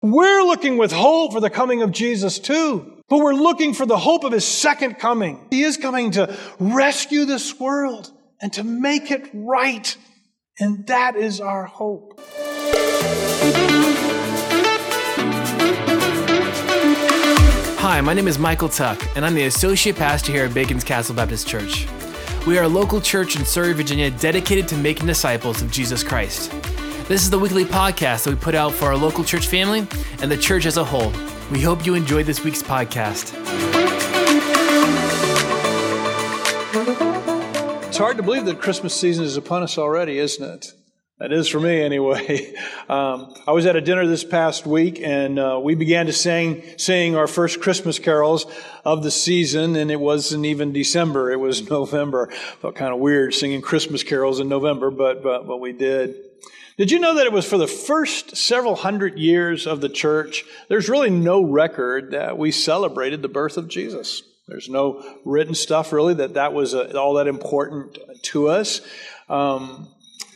We're looking with hope for the coming of Jesus too. But we're looking for the hope of his second coming. He is coming to rescue this world and to make it right. And that is our hope. Hi, my name is Michael Tuck, and I'm the Associate Pastor here at Bacon's Castle Baptist Church. We are a local church in Surry, Virginia, dedicated to making disciples of Jesus Christ. This is the weekly podcast that we put out for our local church family and the church as a whole. We hope you enjoyed this week's podcast. It's hard to believe that Christmas season is upon us already, isn't it? That is for me, anyway. Um, I was at a dinner this past week, and uh, we began to sing sing our first Christmas carols of the season, and it wasn't even December; it was November. Felt kind of weird singing Christmas carols in November, but but, but we did. Did you know that it was for the first several hundred years of the church? There's really no record that we celebrated the birth of Jesus. There's no written stuff really that that was uh, all that important to us. Um,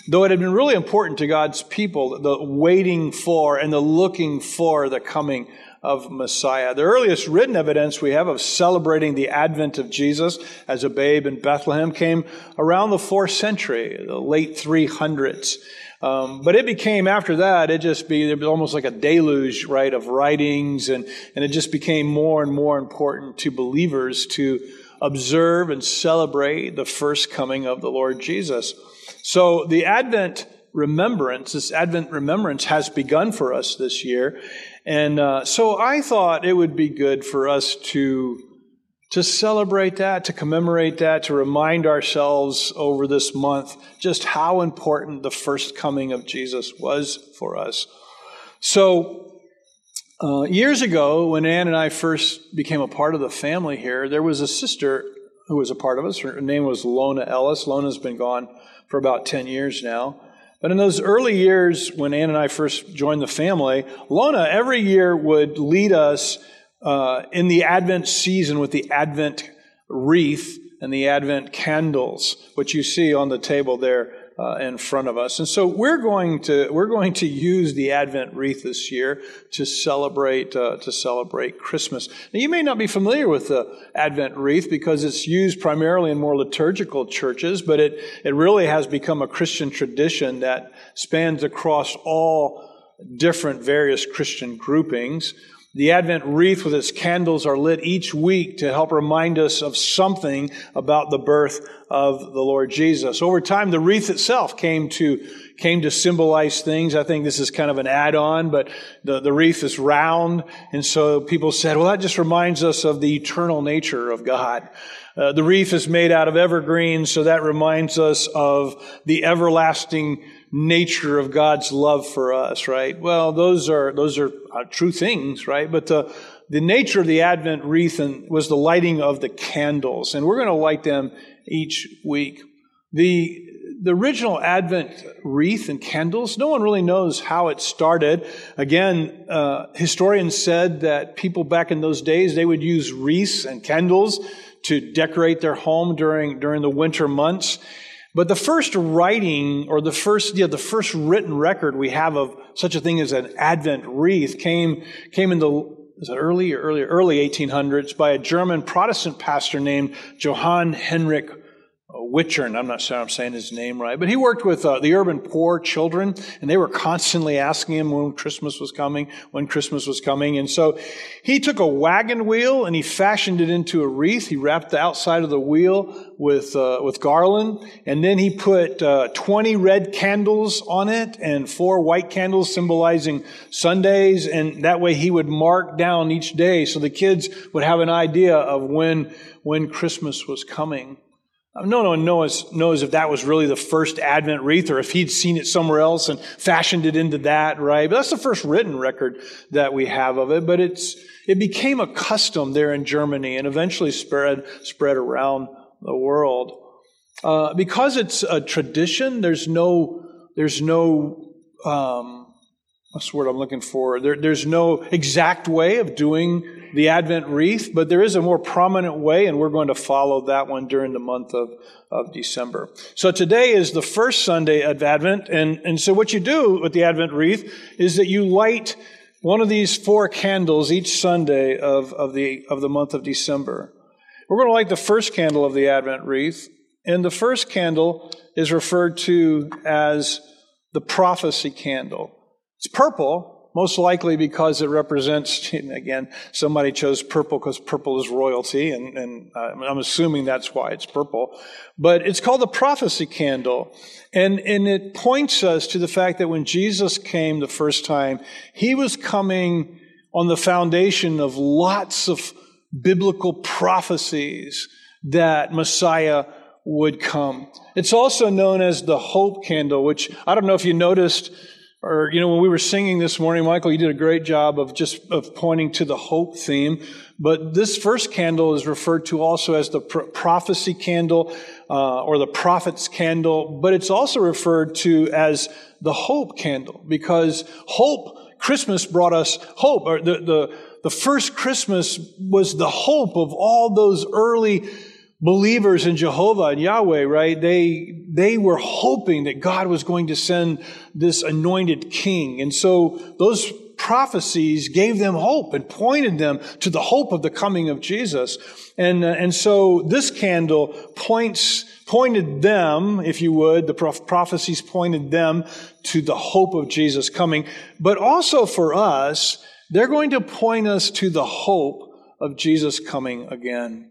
though it had been really important to God's people, the waiting for and the looking for the coming of Messiah. The earliest written evidence we have of celebrating the advent of Jesus as a babe in Bethlehem came around the fourth century, the late 300s. Um, but it became after that, it just be it was almost like a deluge, right, of writings, and and it just became more and more important to believers to observe and celebrate the first coming of the Lord Jesus. So the Advent remembrance, this Advent remembrance, has begun for us this year, and uh, so I thought it would be good for us to to celebrate that, to commemorate that, to remind ourselves over this month just how important the first coming of Jesus was for us. So, uh, years ago, when Ann and I first became a part of the family here, there was a sister who was a part of us. Her name was Lona Ellis. Lona's been gone for about 10 years now. But in those early years when Ann and I first joined the family, Lona every year would lead us uh, in the Advent season with the Advent wreath and the Advent candles, which you see on the table there uh, in front of us. And so we're going to we're going to use the Advent wreath this year to celebrate uh, to celebrate Christmas. Now you may not be familiar with the Advent wreath because it's used primarily in more liturgical churches, but it it really has become a Christian tradition that spans across all different various Christian groupings. The Advent wreath with its candles are lit each week to help remind us of something about the birth of the Lord Jesus. Over time, the wreath itself came to, came to symbolize things. I think this is kind of an add-on, but the, the wreath is round. And so people said, well, that just reminds us of the eternal nature of God. Uh, the wreath is made out of evergreens, so that reminds us of the everlasting nature of God's love for us, right? Well, those are, those are uh, true things, right? But the, the nature of the Advent wreath and was the lighting of the candles, and we're going to light them each week. The, the original Advent wreath and candles, no one really knows how it started. Again, uh, historians said that people back in those days, they would use wreaths and candles to decorate their home during, during the winter months. But the first writing, or the first, yeah, the first written record we have of such a thing as an Advent wreath came, came in the is it early, early, early 1800s by a German Protestant pastor named Johann Henrik Wichern, I'm not sure I'm saying his name right, but he worked with uh, the urban poor children, and they were constantly asking him when Christmas was coming, when Christmas was coming. And so he took a wagon wheel and he fashioned it into a wreath. He wrapped the outside of the wheel with, uh, with garland, and then he put uh, 20 red candles on it and four white candles symbolizing Sundays, and that way he would mark down each day so the kids would have an idea of when, when Christmas was coming. No one knows, knows if that was really the first Advent wreath or if he'd seen it somewhere else and fashioned it into that, right? But that's the first written record that we have of it. But it's, it became a custom there in Germany and eventually spread, spread around the world. Uh, because it's a tradition, there's no, there's no, um, what's the word I'm looking for? There, there's no exact way of doing the Advent wreath, but there is a more prominent way, and we're going to follow that one during the month of, of December. So today is the first Sunday of Advent, and, and so what you do with the Advent wreath is that you light one of these four candles each Sunday of, of, the, of the month of December. We're going to light the first candle of the Advent wreath, and the first candle is referred to as the prophecy candle. It's purple, most likely because it represents, again, somebody chose purple because purple is royalty, and, and uh, I'm assuming that's why it's purple. But it's called the prophecy candle. And, and it points us to the fact that when Jesus came the first time, he was coming on the foundation of lots of biblical prophecies that Messiah would come. It's also known as the hope candle, which I don't know if you noticed or, you know, when we were singing this morning, Michael, you did a great job of just of pointing to the hope theme. But this first candle is referred to also as the prophecy candle uh, or the prophet's candle, but it's also referred to as the hope candle because hope, Christmas brought us hope. Or the, the, the first Christmas was the hope of all those early believers in Jehovah and Yahweh, right? They, they were hoping that God was going to send this anointed king. And so those prophecies gave them hope and pointed them to the hope of the coming of Jesus. And, uh, and so this candle points, pointed them, if you would, the prophecies pointed them to the hope of Jesus coming. But also for us, they're going to point us to the hope of Jesus coming again.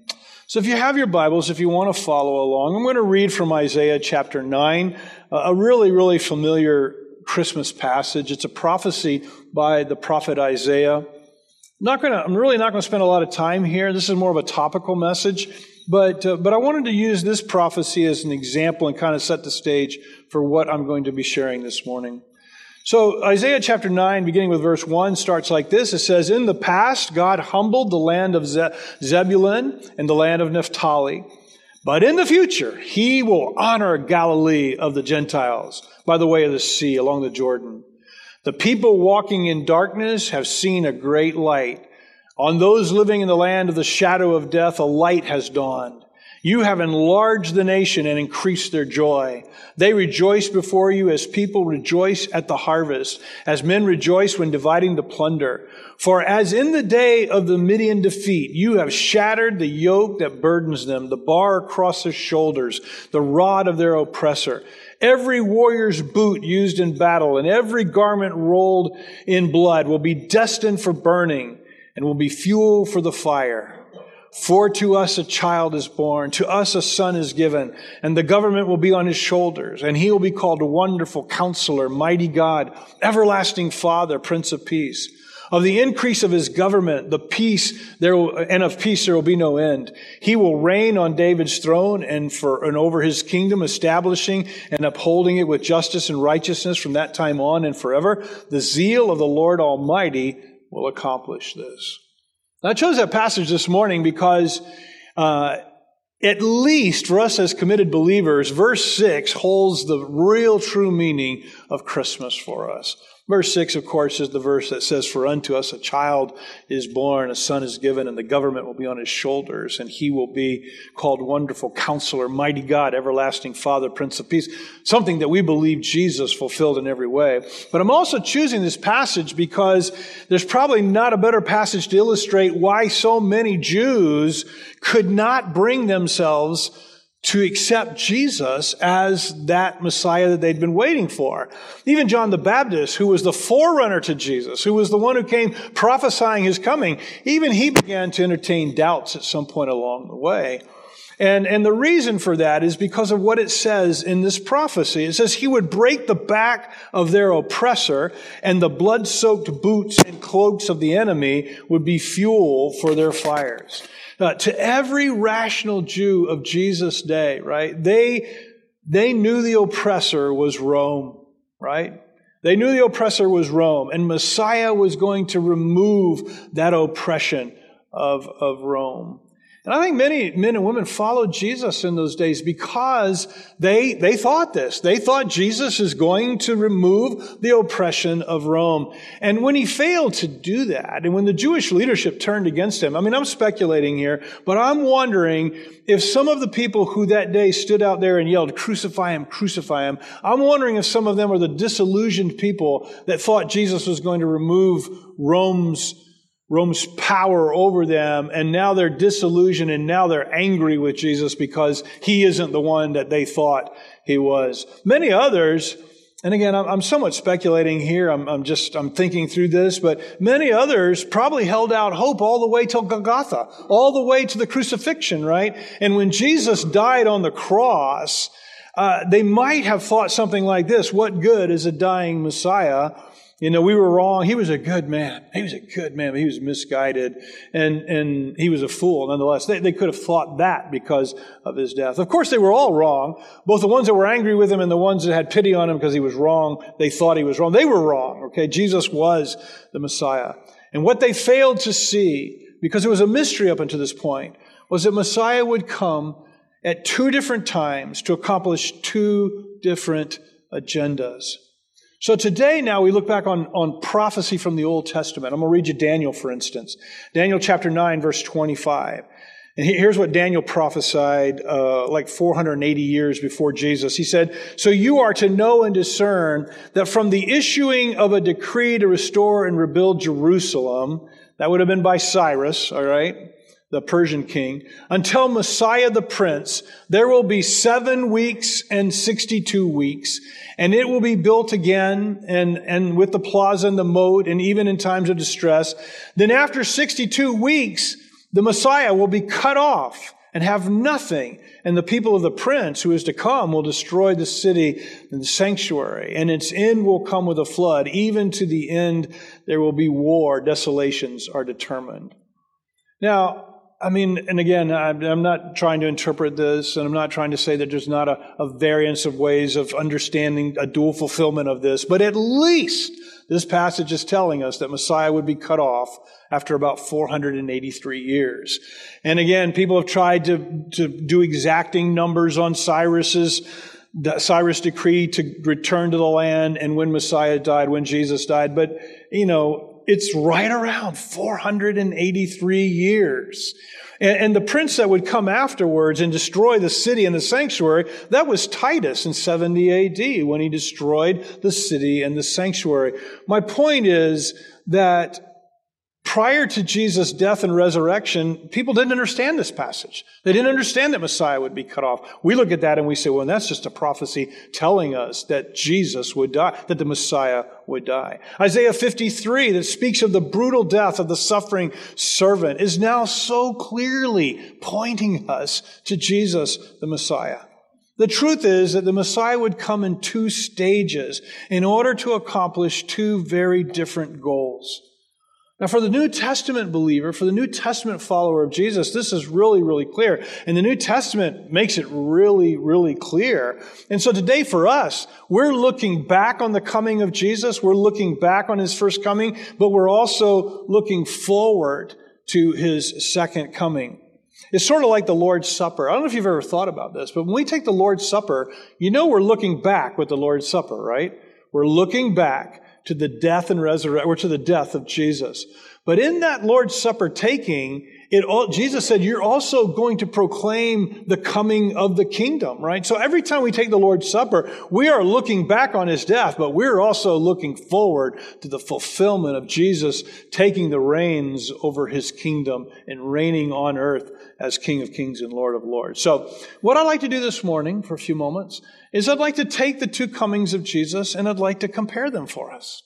So if you have your Bibles, if you want to follow along, I'm going to read from Isaiah chapter 9, a really, really familiar Christmas passage. It's a prophecy by the prophet Isaiah. Not going to, I'm really not going to spend a lot of time here. This is more of a topical message, but, uh, but I wanted to use this prophecy as an example and kind of set the stage for what I'm going to be sharing this morning. So Isaiah chapter 9, beginning with verse 1, starts like this. It says, In the past, God humbled the land of Zebulun and the land of Naphtali. But in the future, he will honor Galilee of the Gentiles by the way of the sea along the Jordan. The people walking in darkness have seen a great light. On those living in the land of the shadow of death, a light has dawned. You have enlarged the nation and increased their joy. They rejoice before you as people rejoice at the harvest, as men rejoice when dividing the plunder. For as in the day of the Midian defeat, you have shattered the yoke that burdens them, the bar across their shoulders, the rod of their oppressor. Every warrior's boot used in battle and every garment rolled in blood will be destined for burning and will be fuel for the fire. For to us a child is born, to us a son is given, and the government will be on his shoulders, and he will be called a wonderful counselor, mighty God, everlasting Father, Prince of Peace. Of the increase of his government, the peace there will, and of peace there will be no end. He will reign on David's throne and for and over his kingdom, establishing and upholding it with justice and righteousness from that time on and forever. The zeal of the Lord Almighty will accomplish this. I chose that passage this morning because uh, at least for us as committed believers, verse 6 holds the real true meaning of Christmas for us. Verse 6, of course, is the verse that says, For unto us a child is born, a son is given, and the government will be on his shoulders, and he will be called Wonderful Counselor, Mighty God, Everlasting Father, Prince of Peace. Something that we believe Jesus fulfilled in every way. But I'm also choosing this passage because there's probably not a better passage to illustrate why so many Jews could not bring themselves to accept Jesus as that Messiah that they'd been waiting for. Even John the Baptist, who was the forerunner to Jesus, who was the one who came prophesying his coming, even he began to entertain doubts at some point along the way. And, and the reason for that is because of what it says in this prophecy. It says he would break the back of their oppressor and the blood soaked boots and cloaks of the enemy would be fuel for their fires. Uh, to every rational Jew of Jesus' day, right? They, they knew the oppressor was Rome, right? They knew the oppressor was Rome, and Messiah was going to remove that oppression of, of Rome. And I think many men and women followed Jesus in those days because they, they thought this. They thought Jesus is going to remove the oppression of Rome. And when he failed to do that, and when the Jewish leadership turned against him, I mean, I'm speculating here, but I'm wondering if some of the people who that day stood out there and yelled, crucify him, crucify him, I'm wondering if some of them are the disillusioned people that thought Jesus was going to remove Rome's Rome's power over them, and now they're disillusioned and now they're angry with Jesus because he isn't the one that they thought he was. Many others, and again, I'm somewhat speculating here. I'm, I'm, just, I'm thinking through this, but many others probably held out hope all the way till Golgotha, all the way to the crucifixion, right? And when Jesus died on the cross, uh, they might have thought something like this What good is a dying Messiah? You know, we were wrong. He was a good man. He was a good man. He was misguided and, and he was a fool nonetheless. They, they could have thought that because of his death. Of course, they were all wrong. Both the ones that were angry with him and the ones that had pity on him because he was wrong, they thought he was wrong. They were wrong. Okay. Jesus was the Messiah. And what they failed to see, because it was a mystery up until this point, was that Messiah would come at two different times to accomplish two different agendas. So today now we look back on, on prophecy from the Old Testament. I'm going to read you Daniel, for instance. Daniel chapter 9, verse 25. And here's what Daniel prophesied uh, like 480 years before Jesus. He said, So you are to know and discern that from the issuing of a decree to restore and rebuild Jerusalem, that would have been by Cyrus, all right? The Persian king, until Messiah the Prince, there will be seven weeks and 62 weeks, and it will be built again, and, and with the plaza and the moat, and even in times of distress. Then after 62 weeks, the Messiah will be cut off and have nothing. And the people of the prince who is to come will destroy the city and the sanctuary, and its end will come with a flood. Even to the end, there will be war. Desolations are determined. Now, I mean, and again, I'm not trying to interpret this, and I'm not trying to say that there's not a, a, variance of ways of understanding a dual fulfillment of this, but at least this passage is telling us that Messiah would be cut off after about 483 years. And again, people have tried to, to do exacting numbers on Cyrus's Cyrus decree to return to the land and when Messiah died, when Jesus died. But, you know, it's right around 483 years. And, and, the prince that would come afterwards and destroy the city and the sanctuary, that was Titus in 70 AD when he destroyed the city and the sanctuary. My point is that prior to Jesus' death and resurrection, people didn't understand this passage. They didn't understand that Messiah would be cut off. We look at that and we say, well, that's just a prophecy telling us that Jesus would die, that the Messiah would die. Isaiah 53 that speaks of the brutal death of the suffering servant is now so clearly pointing us to Jesus, the Messiah. The truth is that the Messiah would come in two stages in order to accomplish two very different goals. Now, for the New Testament believer, for the New Testament follower of Jesus, this is really, really clear. And the New Testament makes it really, really clear. And so today for us, we're looking back on the coming of Jesus. We're looking back on his first coming, but we're also looking forward to his second coming. It's sort of like the Lord's Supper. I don't know if you've ever thought about this, but when we take the Lord's Supper, you know we're looking back with the Lord's Supper, right? We're looking back to the death and resurrection, or to the death of Jesus. But in that Lord's Supper taking, it all, Jesus said, you're also going to proclaim the coming of the kingdom, right? So every time we take the Lord's Supper, we are looking back on his death, but we're also looking forward to the fulfillment of Jesus taking the reins over his kingdom and reigning on earth as King of kings and Lord of lords. So what I'd like to do this morning for a few moments is I'd like to take the two comings of Jesus and I'd like to compare them for us.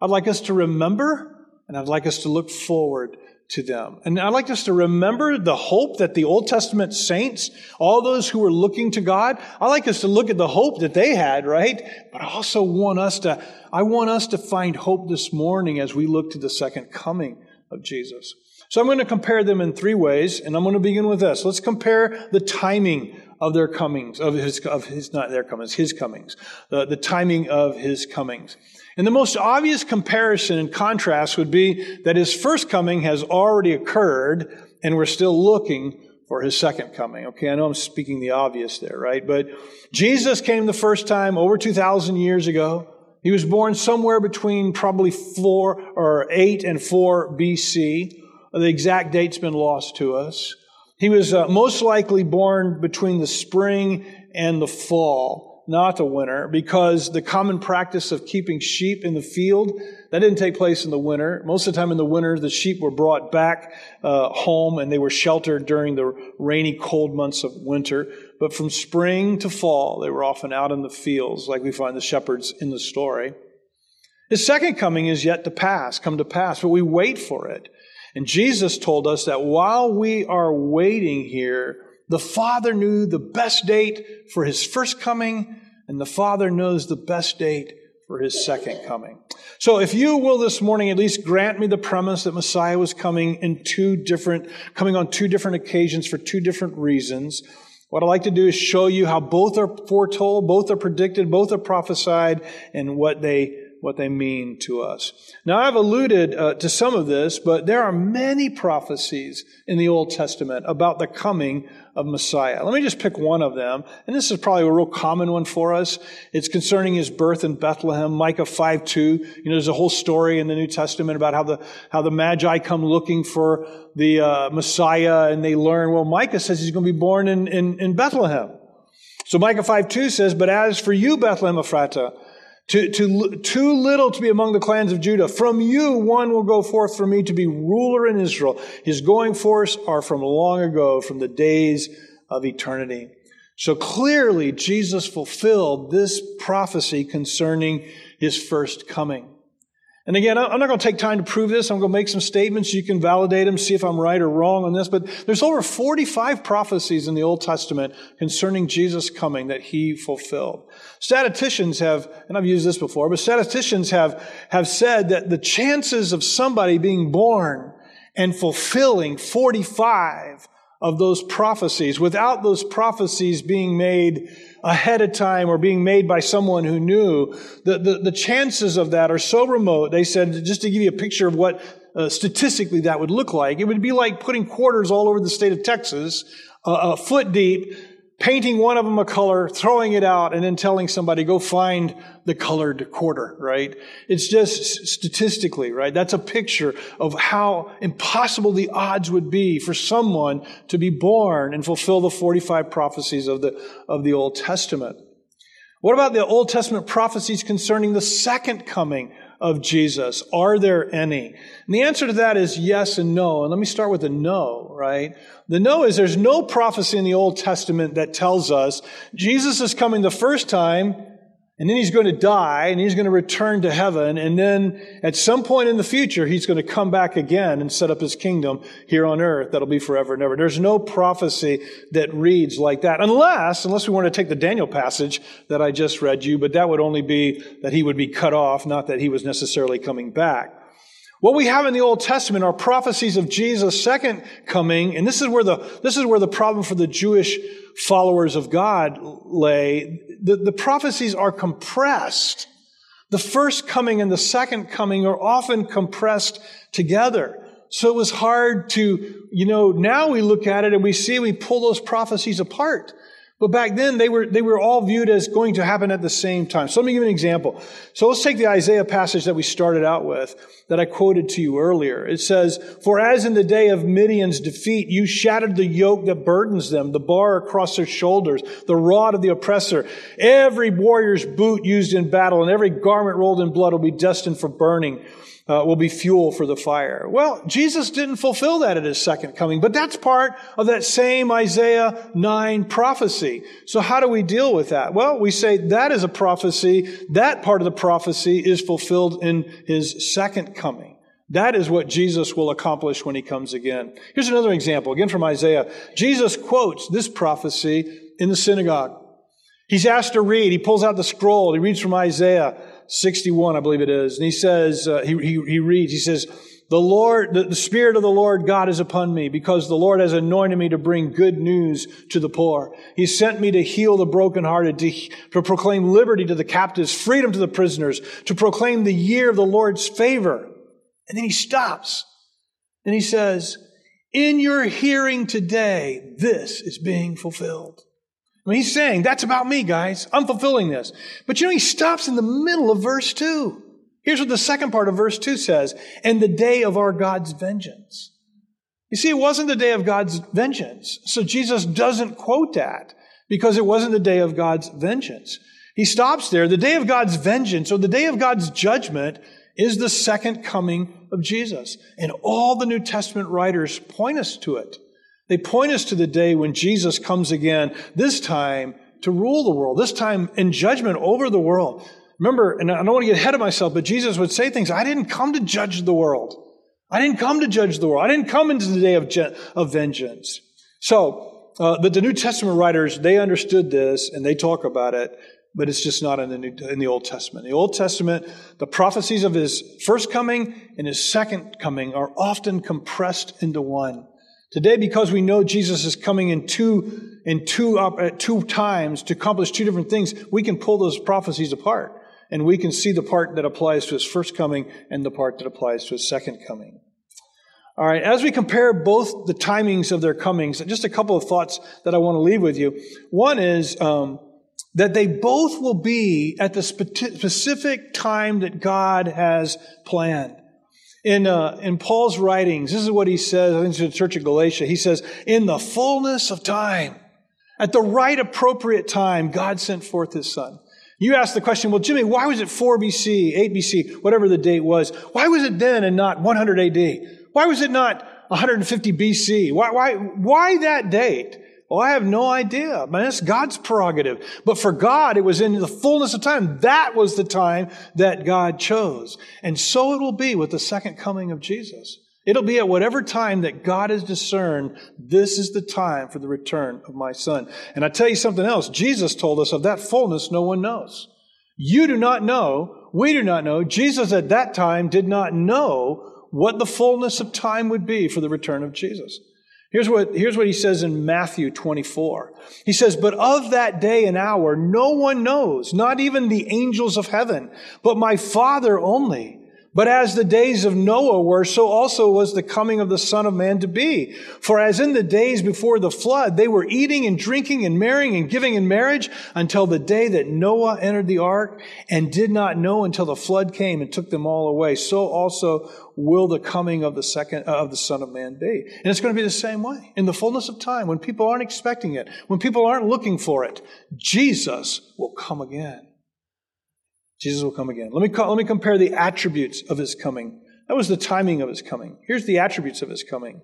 I'd like us to remember and I'd like us to look forward to them. And I'd like us to remember the hope that the Old Testament saints, all those who were looking to God, I like us to look at the hope that they had, right? But I also want us to, I want us to find hope this morning as we look to the second coming of Jesus. So I'm going to compare them in three ways, and I'm going to begin with this. Let's compare the timing of their comings, of his, of his, not their comings, his comings, the, the timing of his comings. And the most obvious comparison and contrast would be that his first coming has already occurred and we're still looking for his second coming. Okay, I know I'm speaking the obvious there, right? But Jesus came the first time over 2,000 years ago. He was born somewhere between probably 4 or 8 and 4 BC. The exact date's been lost to us. He was uh, most likely born between the spring and the fall, not the winter, because the common practice of keeping sheep in the field, that didn't take place in the winter. Most of the time in the winter, the sheep were brought back uh, home and they were sheltered during the rainy, cold months of winter. But from spring to fall, they were often out in the fields, like we find the shepherds in the story. His second coming is yet to pass, come to pass, but we wait for it. And Jesus told us that while we are waiting here, the Father knew the best date for his first coming, and the Father knows the best date for his second coming. So if you will this morning at least grant me the premise that Messiah was coming in two different, coming on two different occasions for two different reasons, what I'd like to do is show you how both are foretold, both are predicted, both are prophesied, and what they what they mean to us. Now, I've alluded uh, to some of this, but there are many prophecies in the Old Testament about the coming of Messiah. Let me just pick one of them, and this is probably a real common one for us. It's concerning his birth in Bethlehem, Micah 5 2. You know, there's a whole story in the New Testament about how the, how the Magi come looking for the uh, Messiah, and they learn, well, Micah says he's going to be born in, in, in Bethlehem. So Micah 5 2 says, But as for you, Bethlehem Ephratah, too, too, too little to be among the clans of Judah. From you, one will go forth for me to be ruler in Israel. His going forth are from long ago, from the days of eternity. So clearly, Jesus fulfilled this prophecy concerning his first coming. And again, I'm not going to take time to prove this. I'm going to make some statements. You can validate them, see if I'm right or wrong on this. But there's over 45 prophecies in the Old Testament concerning Jesus coming that he fulfilled. Statisticians have, and I've used this before, but statisticians have, have said that the chances of somebody being born and fulfilling 45 of those prophecies without those prophecies being made ahead of time or being made by someone who knew, the, the, the chances of that are so remote. They said, just to give you a picture of what uh, statistically that would look like, it would be like putting quarters all over the state of Texas, uh, a foot deep, painting one of them a color, throwing it out, and then telling somebody, go find the colored quarter, right? It's just statistically, right? That's a picture of how impossible the odds would be for someone to be born and fulfill the 45 prophecies of the, of the Old Testament. What about the Old Testament prophecies concerning the second coming of Jesus? Are there any? And the answer to that is yes and no. And let me start with the no, right? The no is there's no prophecy in the Old Testament that tells us Jesus is coming the first time and then he's going to die and he's going to return to heaven. And then at some point in the future, he's going to come back again and set up his kingdom here on earth. That'll be forever and ever. There's no prophecy that reads like that unless, unless we want to take the Daniel passage that I just read you, but that would only be that he would be cut off, not that he was necessarily coming back. What we have in the Old Testament are prophecies of Jesus' second coming, and this is where the, this is where the problem for the Jewish followers of God lay. The, the prophecies are compressed. The first coming and the second coming are often compressed together. So it was hard to, you know, now we look at it and we see we pull those prophecies apart. But back then, they were, they were all viewed as going to happen at the same time. So let me give you an example. So let's take the Isaiah passage that we started out with, that I quoted to you earlier. It says, For as in the day of Midian's defeat, you shattered the yoke that burdens them, the bar across their shoulders, the rod of the oppressor. Every warrior's boot used in battle and every garment rolled in blood will be destined for burning uh, will be fuel for the fire. Well, Jesus didn't fulfill that at his second coming, but that's part of that same Isaiah 9 prophecy. So how do we deal with that? Well, we say that is a prophecy. That part of the prophecy is fulfilled in his second coming. That is what Jesus will accomplish when he comes again. Here's another example, again from Isaiah. Jesus quotes this prophecy in the synagogue. He's asked to read. He pulls out the scroll. He reads from Isaiah 61, I believe it is. And he says, uh, he, he, he reads, he says, the Lord, the, Spirit of the Lord God is upon me because the Lord has anointed me to bring good news to the poor. He sent me to heal the brokenhearted, to, to proclaim liberty to the captives, freedom to the prisoners, to proclaim the year of the Lord's favor. And then he stops and he says, In your hearing today, this is being fulfilled. I mean, he's saying, that's about me, guys. I'm fulfilling this. But you know, he stops in the middle of verse 2. Here's what the second part of verse 2 says and the day of our God's vengeance. You see, it wasn't the day of God's vengeance. So Jesus doesn't quote that because it wasn't the day of God's vengeance. He stops there. The day of God's vengeance or the day of God's judgment is the second coming of Jesus. And all the New Testament writers point us to it. They point us to the day when Jesus comes again, this time to rule the world, this time in judgment over the world. Remember, and I don't want to get ahead of myself, but Jesus would say things I didn't come to judge the world. I didn't come to judge the world. I didn't come into the day of, of vengeance. So, uh, but the New Testament writers, they understood this and they talk about it, but it's just not in the, New, in the Old Testament. In the Old Testament, the prophecies of his first coming and his second coming are often compressed into one. Today, because we know Jesus is coming in two, in two, uh, two times to accomplish two different things, we can pull those prophecies apart and we can see the part that applies to his first coming and the part that applies to his second coming. All right, as we compare both the timings of their comings, just a couple of thoughts that I want to leave with you. One is um, that they both will be at the specific time that God has planned. In, uh, in Paul's writings, this is what he says, I think to the church of Galatia. He says, In the fullness of time, at the right appropriate time, God sent forth his son. You ask the question, well, Jimmy, why was it 4 BC, 8 BC, whatever the date was? Why was it then and not 100 AD? Why was it not 150 BC? Why, why, why that date? Well, I have no idea. Man, it's God's prerogative. But for God, it was in the fullness of time. That was the time that God chose. And so it will be with the second coming of Jesus. It'll be at whatever time that God has discerned this is the time for the return of my son. And I tell you something else. Jesus told us of that fullness no one knows. You do not know. We do not know. Jesus at that time did not know what the fullness of time would be for the return of Jesus. Here's what, here's what he says in Matthew 24. He says, But of that day and hour, no one knows, not even the angels of heaven, but my Father only. But as the days of Noah were, so also was the coming of the Son of Man to be. For as in the days before the flood, they were eating and drinking and marrying and giving in marriage until the day that Noah entered the ark and did not know until the flood came and took them all away. So also will the coming of the second, uh, of the Son of Man be. And it's going to be the same way. In the fullness of time, when people aren't expecting it, when people aren't looking for it, Jesus will come again. Jesus will come again. Let me, let me compare the attributes of his coming. That was the timing of his coming. Here's the attributes of his coming.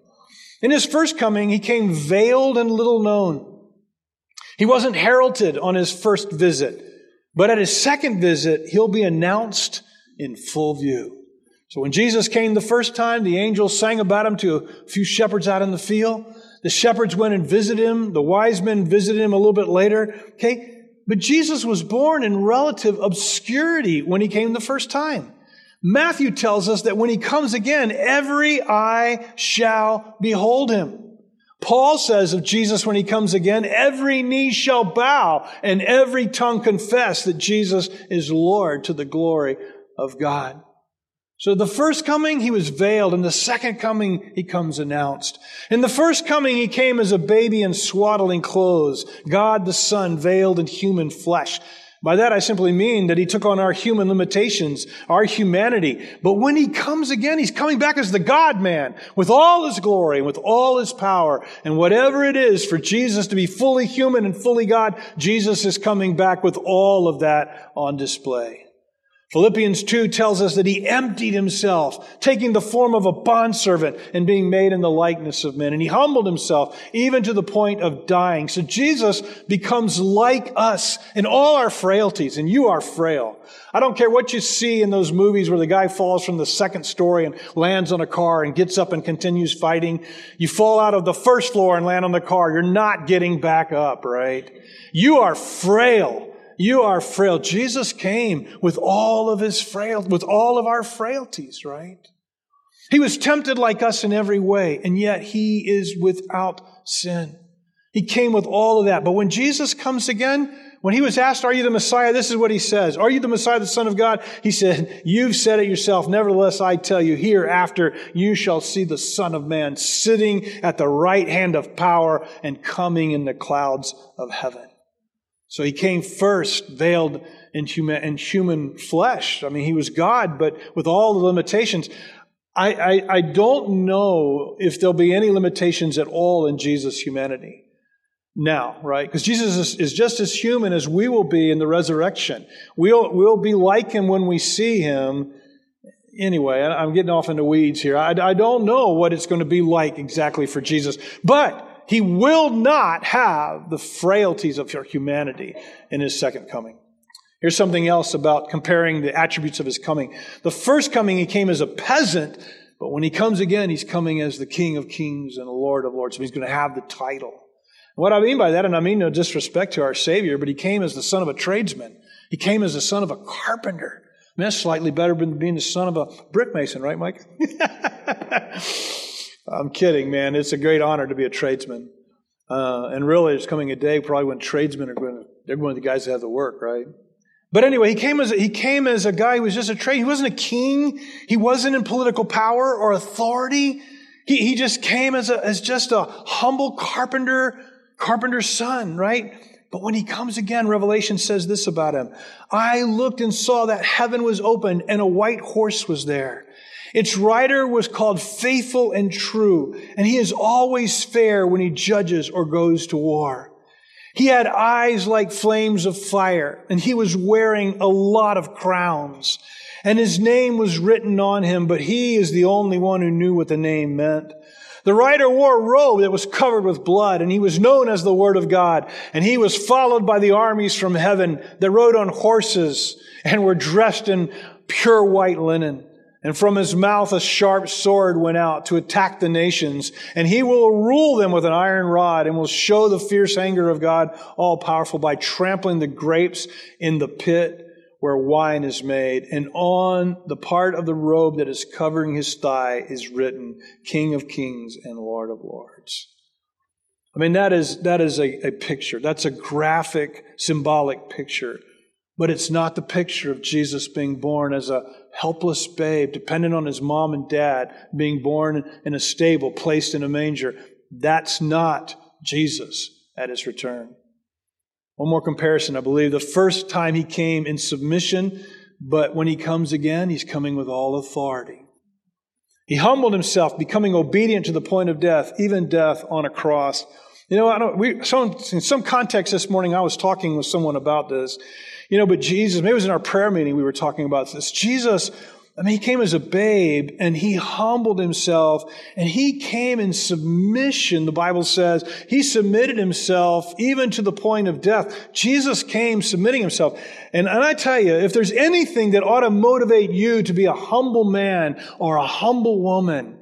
In his first coming, he came veiled and little known. He wasn't heralded on his first visit, but at his second visit, he'll be announced in full view. So when Jesus came the first time, the angels sang about him to a few shepherds out in the field. The shepherds went and visited him. The wise men visited him a little bit later. Okay. But Jesus was born in relative obscurity when he came the first time. Matthew tells us that when he comes again, every eye shall behold him. Paul says of Jesus when he comes again, every knee shall bow and every tongue confess that Jesus is Lord to the glory of God. So the first coming, he was veiled. and the second coming, he comes announced. In the first coming, he came as a baby in swaddling clothes, God the Son veiled in human flesh. By that, I simply mean that he took on our human limitations, our humanity. But when he comes again, he's coming back as the God man with all his glory and with all his power. And whatever it is for Jesus to be fully human and fully God, Jesus is coming back with all of that on display. Philippians 2 tells us that he emptied himself, taking the form of a bondservant and being made in the likeness of men. And he humbled himself even to the point of dying. So Jesus becomes like us in all our frailties, and you are frail. I don't care what you see in those movies where the guy falls from the second story and lands on a car and gets up and continues fighting. You fall out of the first floor and land on the car. You're not getting back up, right? You are frail. You are frail. Jesus came with all of his frail, with all of our frailties, right? He was tempted like us in every way, and yet he is without sin. He came with all of that. But when Jesus comes again, When he was asked, Are you the Messiah? This is what he says. Are you the Messiah, the Son of God? He said, You've said it yourself. Nevertheless, I tell you, hereafter you shall see the Son of Man sitting at the right hand of power and coming in the clouds of heaven. So he came first, veiled in human, in human flesh. I mean, he was God, but with all the limitations. I, I, I don't know if there'll be any limitations at all in Jesus' humanity now, right? Because Jesus is, is, just as human as we will be in the resurrection. We'll, we'll be like him when we see him. Anyway, I'm getting off into weeds here. I, I don't know what it's going to be like exactly for Jesus, but he will not have the frailties of your humanity in his second coming. Here's something else about comparing the attributes of his coming. The first coming, he came as a peasant, but when he comes again, he's coming as the King of Kings and the Lord of Lords. So he's going to have the title. What I mean by that, and I mean no disrespect to our Savior, but he came as the son of a tradesman. He came as the son of a carpenter. I mean, that's slightly better than being the son of a brick mason, right, Mike? I'm kidding, man. It's a great honor to be a tradesman. Uh, and really, there's coming a day probably when tradesmen are going to, they're going to the guys that have the work, right? But anyway, he came as a, he came as a guy who was just a trade. He wasn't a king. He wasn't in political power or authority. He, he just came as a, as just a humble carpenter carpenter's son, right? But when he comes again, Revelation says this about him. I looked and saw that heaven was open and a white horse was there. Its rider was called faithful and true, and he is always fair when he judges or goes to war. He had eyes like flames of fire, and he was wearing a lot of crowns. And his name was written on him, but he is the only one who knew what the name meant. The rider wore a robe that was covered with blood, and he was known as the Word of God. And he was followed by the armies from heaven that rode on horses and were dressed in pure white linen. And from his mouth a sharp sword went out to attack the nations, and he will rule them with an iron rod and will show the fierce anger of God all powerful by trampling the grapes in the pit where wine is made, and on the part of the robe that is covering his thigh is written, King of Kings and Lord of Lords. I mean, that is, that is a, a picture. That's a graphic, symbolic picture. But it's not the picture of Jesus being born as a helpless babe, dependent on his mom and dad, being born in a stable, placed in a manger. That's not Jesus at his return. One more comparison, I believe. The first time he came in submission, but when he comes again, he's coming with all authority. He humbled himself, becoming obedient to the point of death, even death on a cross. You know, I don't, we, some, in some context this morning, I was talking with someone about this. You know, but Jesus, maybe it was in our prayer meeting we were talking about this. Jesus I mean, he came as a babe and he humbled himself and he came in submission, the Bible says. He submitted himself even to the point of death. Jesus came submitting himself. And, and I tell you, if there's anything that ought to motivate you to be a humble man or a humble woman,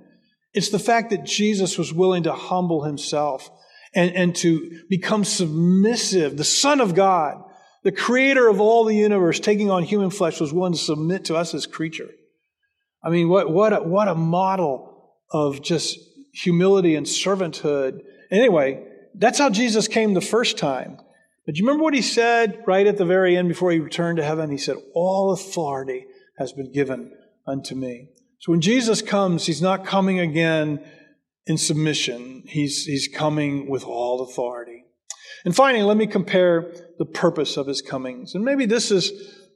it's the fact that Jesus was willing to humble himself and, and to become submissive. The Son of God, the creator of all the universe, taking on human flesh, was willing to submit to us as creature. I mean, what, what, a, what a model of just humility and servanthood. Anyway, that's how Jesus came the first time. But you remember what he said right at the very end before he returned to heaven? He said, All authority has been given unto me. So when Jesus comes, he's not coming again in submission, he's, he's coming with all authority. And finally, let me compare the purpose of his comings. And maybe this is,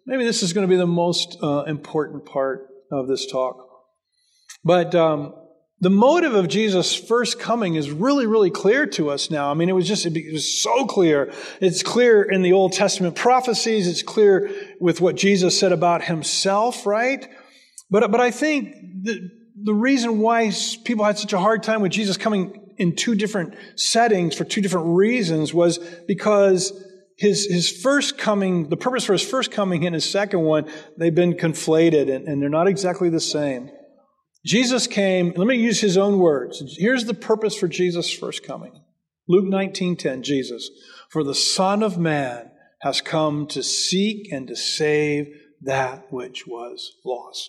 maybe this is going to be the most uh, important part of this talk. But um, the motive of Jesus' first coming is really, really clear to us now. I mean, it was just, it was so clear. It's clear in the Old Testament prophecies. It's clear with what Jesus said about himself, right? But, but I think the, the reason why people had such a hard time with Jesus coming in two different settings for two different reasons was because his, his first coming, the purpose for his first coming and his second one, they've been conflated and, and they're not exactly the same. Jesus came, let me use his own words. Here's the purpose for Jesus' first coming. Luke 19:10, Jesus, for the Son of Man has come to seek and to save that which was lost.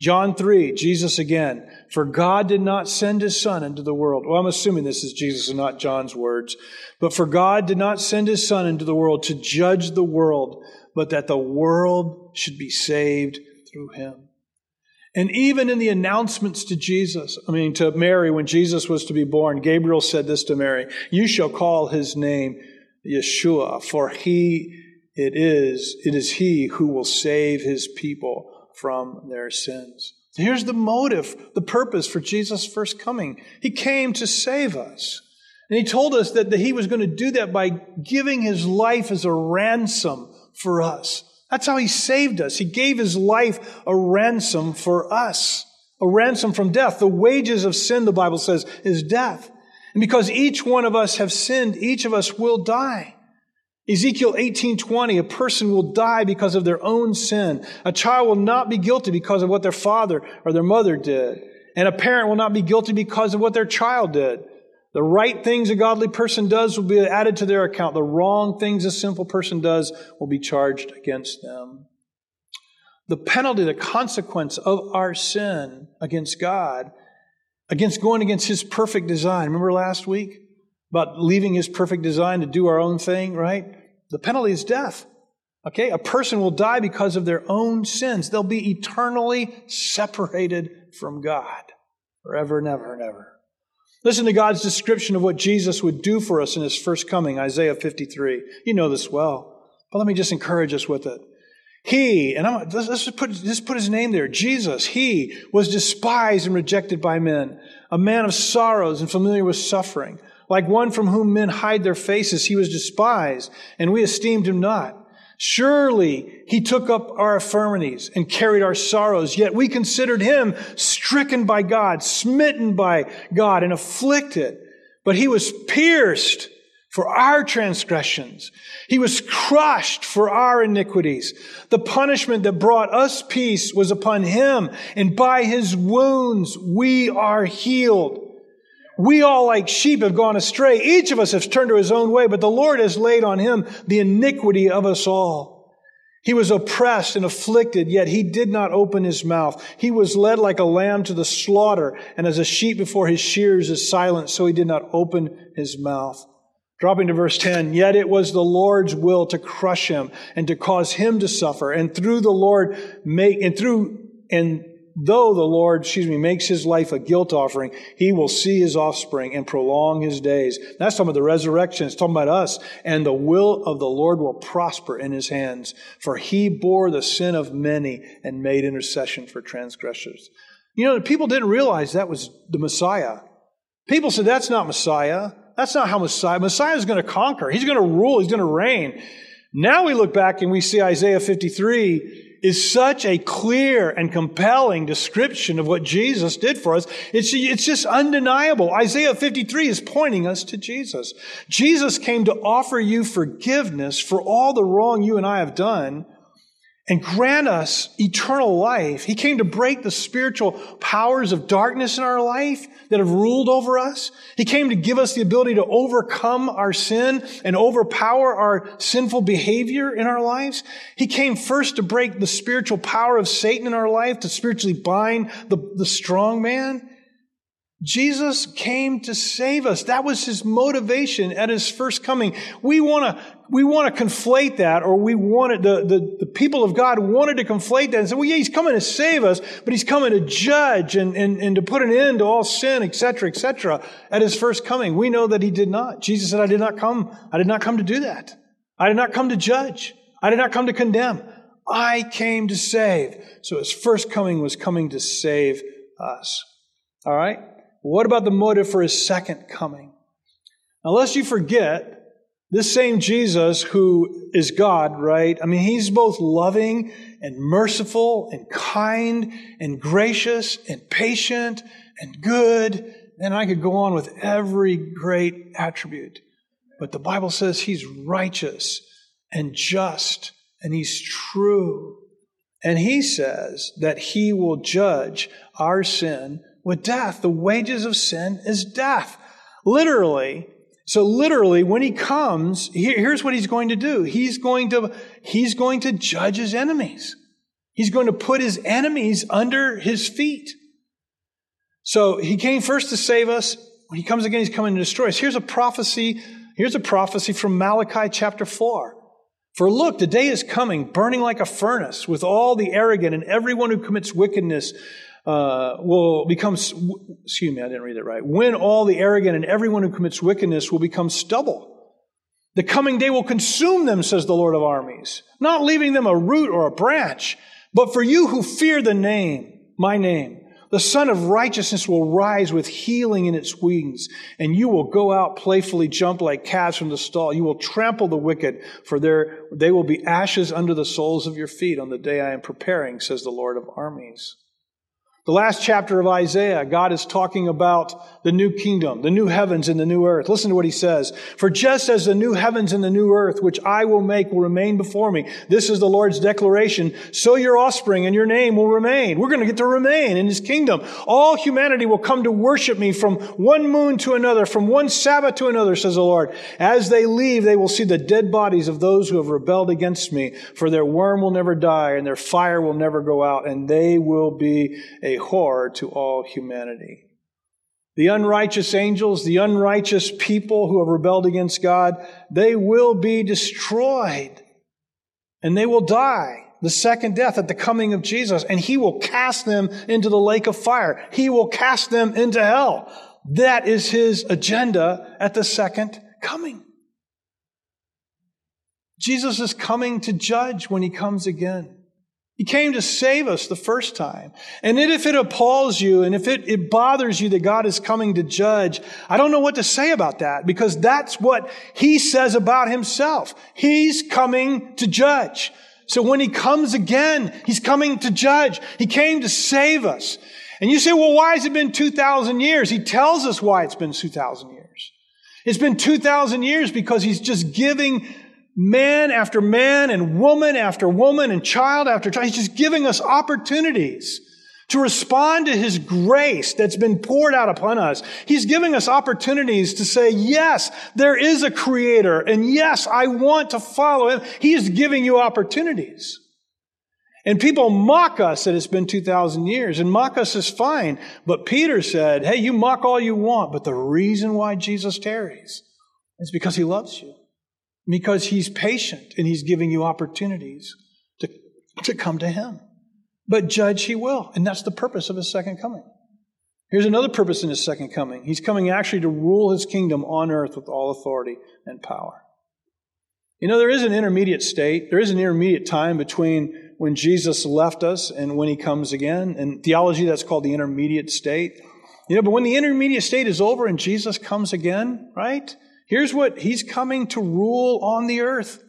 John 3, Jesus again. For God did not send his son into the world. Well, I'm assuming this is Jesus and not John's words. But for God did not send his son into the world to judge the world, but that the world should be saved through him. And even in the announcements to Jesus, I mean, to Mary, when Jesus was to be born, Gabriel said this to Mary You shall call his name Yeshua, for he it is, it is he who will save his people from their sins. Here's the motive, the purpose for Jesus' first coming. He came to save us. And he told us that, he was going to do that by giving his life as a ransom for us. That's how he saved us. He gave his life a ransom for us, a ransom from death. The wages of sin, the Bible says, is death. And because each one of us have sinned, each of us will die. Ezekiel 18:20 a person will die because of their own sin. A child will not be guilty because of what their father or their mother did. And a parent will not be guilty because of what their child did. The right things a godly person does will be added to their account. The wrong things a sinful person does will be charged against them. The penalty, the consequence of our sin against God, against going against His perfect design. Remember last week about leaving His perfect design to do our own thing, right? The penalty is death. Okay? A person will die because of their own sins. They'll be eternally separated from God forever and ever and ever. Listen to God's description of what Jesus would do for us in his first coming, Isaiah 53. You know this well, but let me just encourage us with it. He, and I'm, let's just put, just put his name there, Jesus, he was despised and rejected by men, a man of sorrows and familiar with suffering. Like one from whom men hide their faces, he was despised, and we esteemed him not. Surely he took up our infirmities and carried our sorrows, yet we considered him stricken by God, smitten by God, and afflicted. But he was pierced for our transgressions. He was crushed for our iniquities. The punishment that brought us peace was upon him, and by his wounds we are healed. We all, like sheep, have gone astray. Each of us has turned to his own way, but the Lord has laid on him the iniquity of us all. He was oppressed and afflicted, yet he did not open his mouth. He was led like a lamb to the slaughter, and as a sheep before his shears is silent, so he did not open his mouth. Dropping to verse 10, yet it was the Lord's will to crush him and to cause him to suffer, and through the Lord make, and through, and though the Lord, excuse me, makes his life a guilt offering, he will see his offspring and prolong his days. That's talking about the resurrection. It's talking about us. And the will of the Lord will prosper in his hands. For he bore the sin of many and made intercession for transgressors. You know, people didn't realize that was the Messiah. People said, that's not Messiah. That's not how Messiah, Messiah is going to conquer. He's going to rule. He's going to reign. Now we look back and we see Isaiah 53 is such a clear and compelling description of what Jesus did for us. It's, it's just undeniable. Isaiah 53 is pointing us to Jesus. Jesus came to offer you forgiveness for all the wrong you and I have done and grant us eternal life. He came to break the spiritual powers of darkness in our life that have ruled over us. He came to give us the ability to overcome our sin and overpower our sinful behavior in our lives. He came first to break the spiritual power of Satan in our life, to spiritually bind the, the strong man. Jesus came to save us. That was his motivation at his first coming. We want to, we want to conflate that, or we wanted, the, the, the people of God wanted to conflate that and say, well, yeah, he's coming to save us, but he's coming to judge and, and, and to put an end to all sin, etc., etc. at his first coming. We know that he did not. Jesus said, I did not come, I did not come to do that. I did not come to judge. I did not come to condemn. I came to save. So his first coming was coming to save us. All right? What about the motive for his second coming? Unless you forget, this same Jesus who is God, right? I mean, he's both loving and merciful and kind and gracious and patient and good. And I could go on with every great attribute. But the Bible says he's righteous and just and he's true. And he says that he will judge our sin with death. The wages of sin is death. Literally. So literally, when he comes, here's what he's going to do. He's going to, he's going to judge his enemies. He's going to put his enemies under his feet. So he came first to save us. When he comes again, he's coming to destroy us. Here's a prophecy. Here's a prophecy from Malachi chapter 4. For look, the day is coming, burning like a furnace, with all the arrogant and everyone who commits wickedness uh, will become, excuse me, I didn't read it right. When all the arrogant and everyone who commits wickedness will become stubble. The coming day will consume them, says the Lord of armies, not leaving them a root or a branch. But for you who fear the name, my name, the Sun of Righteousness will rise with healing in its wings, and you will go out playfully jump like calves from the stall. You will trample the wicked, for there they will be ashes under the soles of your feet on the day I am preparing, says the Lord of armies. The last chapter of Isaiah, God is talking about the new kingdom, the new heavens and the new earth. Listen to what he says. For just as the new heavens and the new earth, which I will make, will remain before me, this is the Lord's declaration, so your offspring and your name will remain. We're going to get to remain in his kingdom. All humanity will come to worship me from one moon to another, from one Sabbath to another, says the Lord. As they leave, they will see the dead bodies of those who have rebelled against me, for their worm will never die and their fire will never go out, and they will be a horror to all humanity. The unrighteous angels, the unrighteous people who have rebelled against God, they will be destroyed and they will die the second death at the coming of Jesus, and he will cast them into the lake of fire. He will cast them into hell. That is his agenda at the second coming. Jesus is coming to judge when he comes again. He came to save us the first time. And if it appalls you and if it, it bothers you that God is coming to judge, I don't know what to say about that because that's what he says about himself. He's coming to judge. So when he comes again, he's coming to judge. He came to save us. And you say, well, why has it been 2,000 years? He tells us why it's been 2,000 years. It's been 2,000 years because he's just giving man after man and woman after woman and child after child. He's just giving us opportunities to respond to his grace that's been poured out upon us. He's giving us opportunities to say, yes, there is a creator. And yes, I want to follow him. He is giving you opportunities. And people mock us that it's been 2,000 years, and mock us is fine. But Peter said, hey, you mock all you want, but the reason why Jesus tarries is because he loves you because he's patient and he's giving you opportunities to, to come to him. But judge he will. And that's the purpose of his second coming. Here's another purpose in his second coming. He's coming actually to rule his kingdom on earth with all authority and power. You know, there is an intermediate state. There is an intermediate time between when Jesus left us and when he comes again. In theology, that's called the intermediate state. You know, but when the intermediate state is over and Jesus comes again, right? Here's what He's coming to rule on the earth.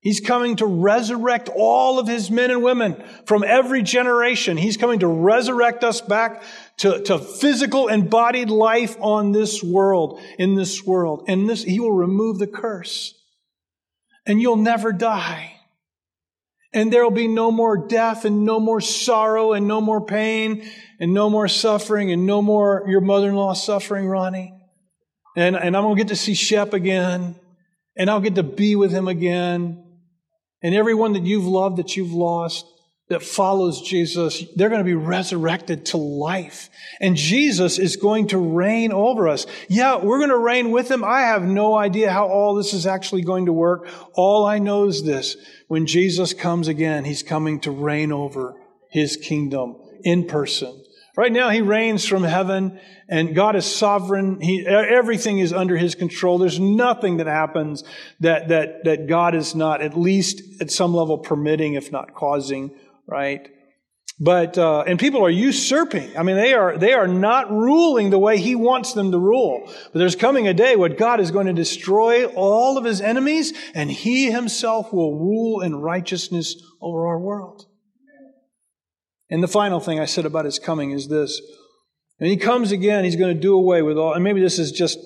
He's coming to resurrect all of His men and women from every generation. He's coming to resurrect us back to, to physical embodied life on this world, in this world. And this, He will remove the curse. And you'll never die. And there will be no more death and no more sorrow and no more pain and no more suffering and no more your mother-in-law suffering, Ronnie. And, and I'm going to get to see Shep again. And I'll get to be with him again. And everyone that you've loved, that you've lost, that follows Jesus, they're going to be resurrected to life. And Jesus is going to reign over us. Yeah, we're going to reign with him. I have no idea how all this is actually going to work. All I know is this. When Jesus comes again, he's coming to reign over his kingdom in person. Right now, he reigns from heaven and God is sovereign. He, everything is under his control. There's nothing that happens that, that, that God is not at least at some level permitting, if not causing, right? But, uh, and people are usurping. I mean, they are, they are not ruling the way he wants them to rule. But there's coming a day when God is going to destroy all of his enemies and he himself will rule in righteousness over our world. And the final thing I said about his coming is this When he comes again, he's going to do away with all, and maybe this is just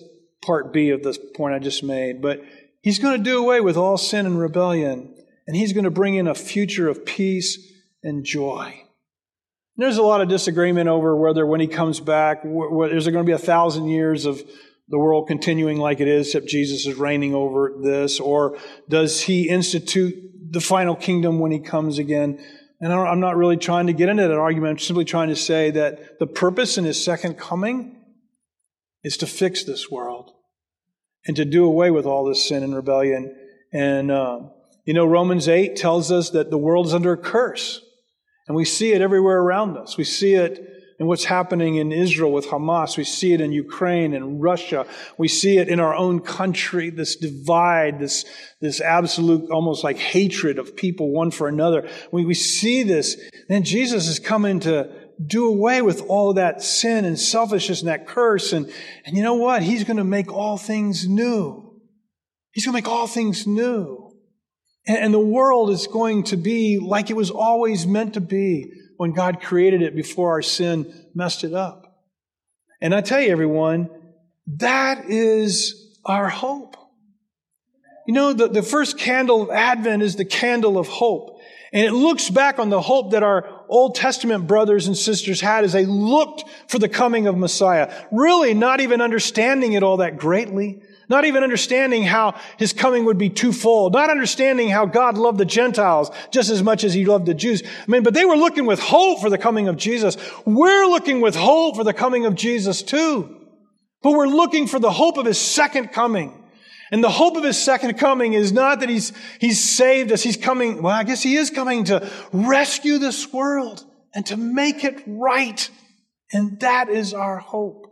part B of this point I just made, but he's going to do away with all sin and rebellion, and he's going to bring in a future of peace and joy. there's a lot of disagreement over whether when he comes back, is there going to be a thousand years of the world continuing like it is, except Jesus is reigning over this, or does he institute the final kingdom when he comes again? And I'm not really trying to get into that argument. I'm simply trying to say that the purpose in his second coming is to fix this world and to do away with all this sin and rebellion. And, uh, you know, Romans 8 tells us that the world is under a curse. And we see it everywhere around us. We see it in what's happening in Israel with Hamas. We see it in Ukraine and Russia. We see it in our own country, this divide, this, this absolute, almost like hatred of people one for another. We, we see this. And Jesus is coming to do away with all that sin and selfishness and that curse. And, and you know what? He's going to make all things new. He's going to make all things new. And, and the world is going to be like it was always meant to be when God created it before our sin messed it up. And I tell you, everyone, that is our hope. You know, the, the first candle of Advent is the candle of hope. And it looks back on the hope that our Old Testament brothers and sisters had as they looked for the coming of Messiah. Really not even understanding it all that greatly. Not even understanding how his coming would be twofold. Not understanding how God loved the Gentiles just as much as he loved the Jews. I mean, but they were looking with hope for the coming of Jesus. We're looking with hope for the coming of Jesus too. But we're looking for the hope of his second coming. And the hope of his second coming is not that he's, he's saved us. He's coming, well, I guess he is coming to rescue this world and to make it right. And that is our hope.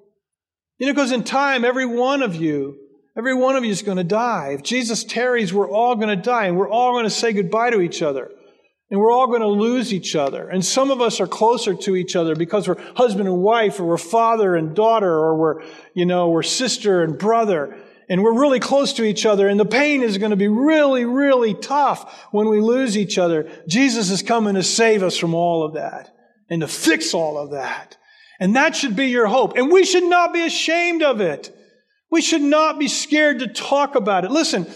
You know, because in time, every one of you, every one of you is going to die. If Jesus tarries, we're all going to die and we're all going to say goodbye to each other. And we're all going to lose each other. And some of us are closer to each other because we're husband and wife, or we're father and daughter, or we're, you know, we're sister and brother and we're really close to each other, and the pain is going to be really, really tough when we lose each other. Jesus is coming to save us from all of that and to fix all of that. And that should be your hope. And we should not be ashamed of it. We should not be scared to talk about it. Listen,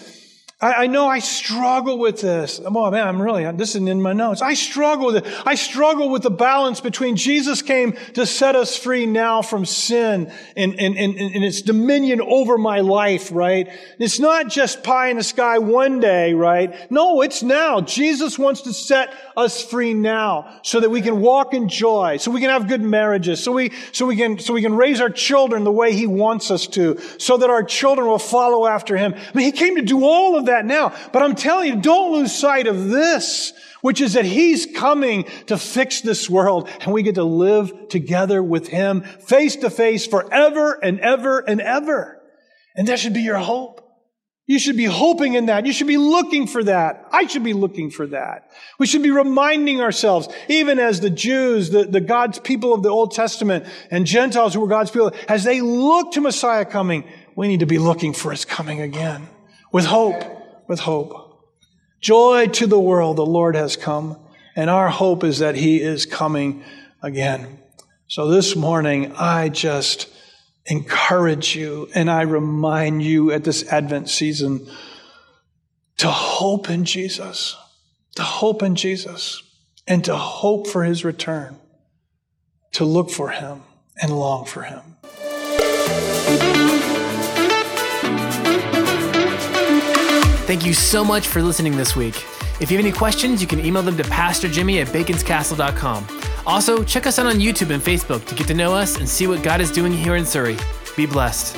I, I, know I struggle with this. Oh man, I'm really, this isn't in my notes. I struggle with it. I struggle with the balance between Jesus came to set us free now from sin and, and, and, and its dominion over my life, right? It's not just pie in the sky one day, right? No, it's now. Jesus wants to set us free now so that we can walk in joy, so we can have good marriages, so we, so we can, so we can raise our children the way He wants us to, so that our children will follow after Him. I mean, He came to do all of that now. But I'm telling you, don't lose sight of this, which is that He's coming to fix this world and we get to live together with Him face to face forever and ever and ever. And that should be your hope. You should be hoping in that. You should be looking for that. I should be looking for that. We should be reminding ourselves, even as the Jews, the, the God's people of the Old Testament and Gentiles who were God's people, as they look to Messiah coming, we need to be looking for his coming again with hope with hope. Joy to the world, the Lord has come, and our hope is that He is coming again. So this morning, I just encourage you and I remind you at this Advent season to hope in Jesus, to hope in Jesus, and to hope for His return, to look for Him and long for Him. Thank you so much for listening this week. If you have any questions, you can email them to pastorjimmy at baconscastle.com. Also, check us out on YouTube and Facebook to get to know us and see what God is doing here in Surry. Be blessed.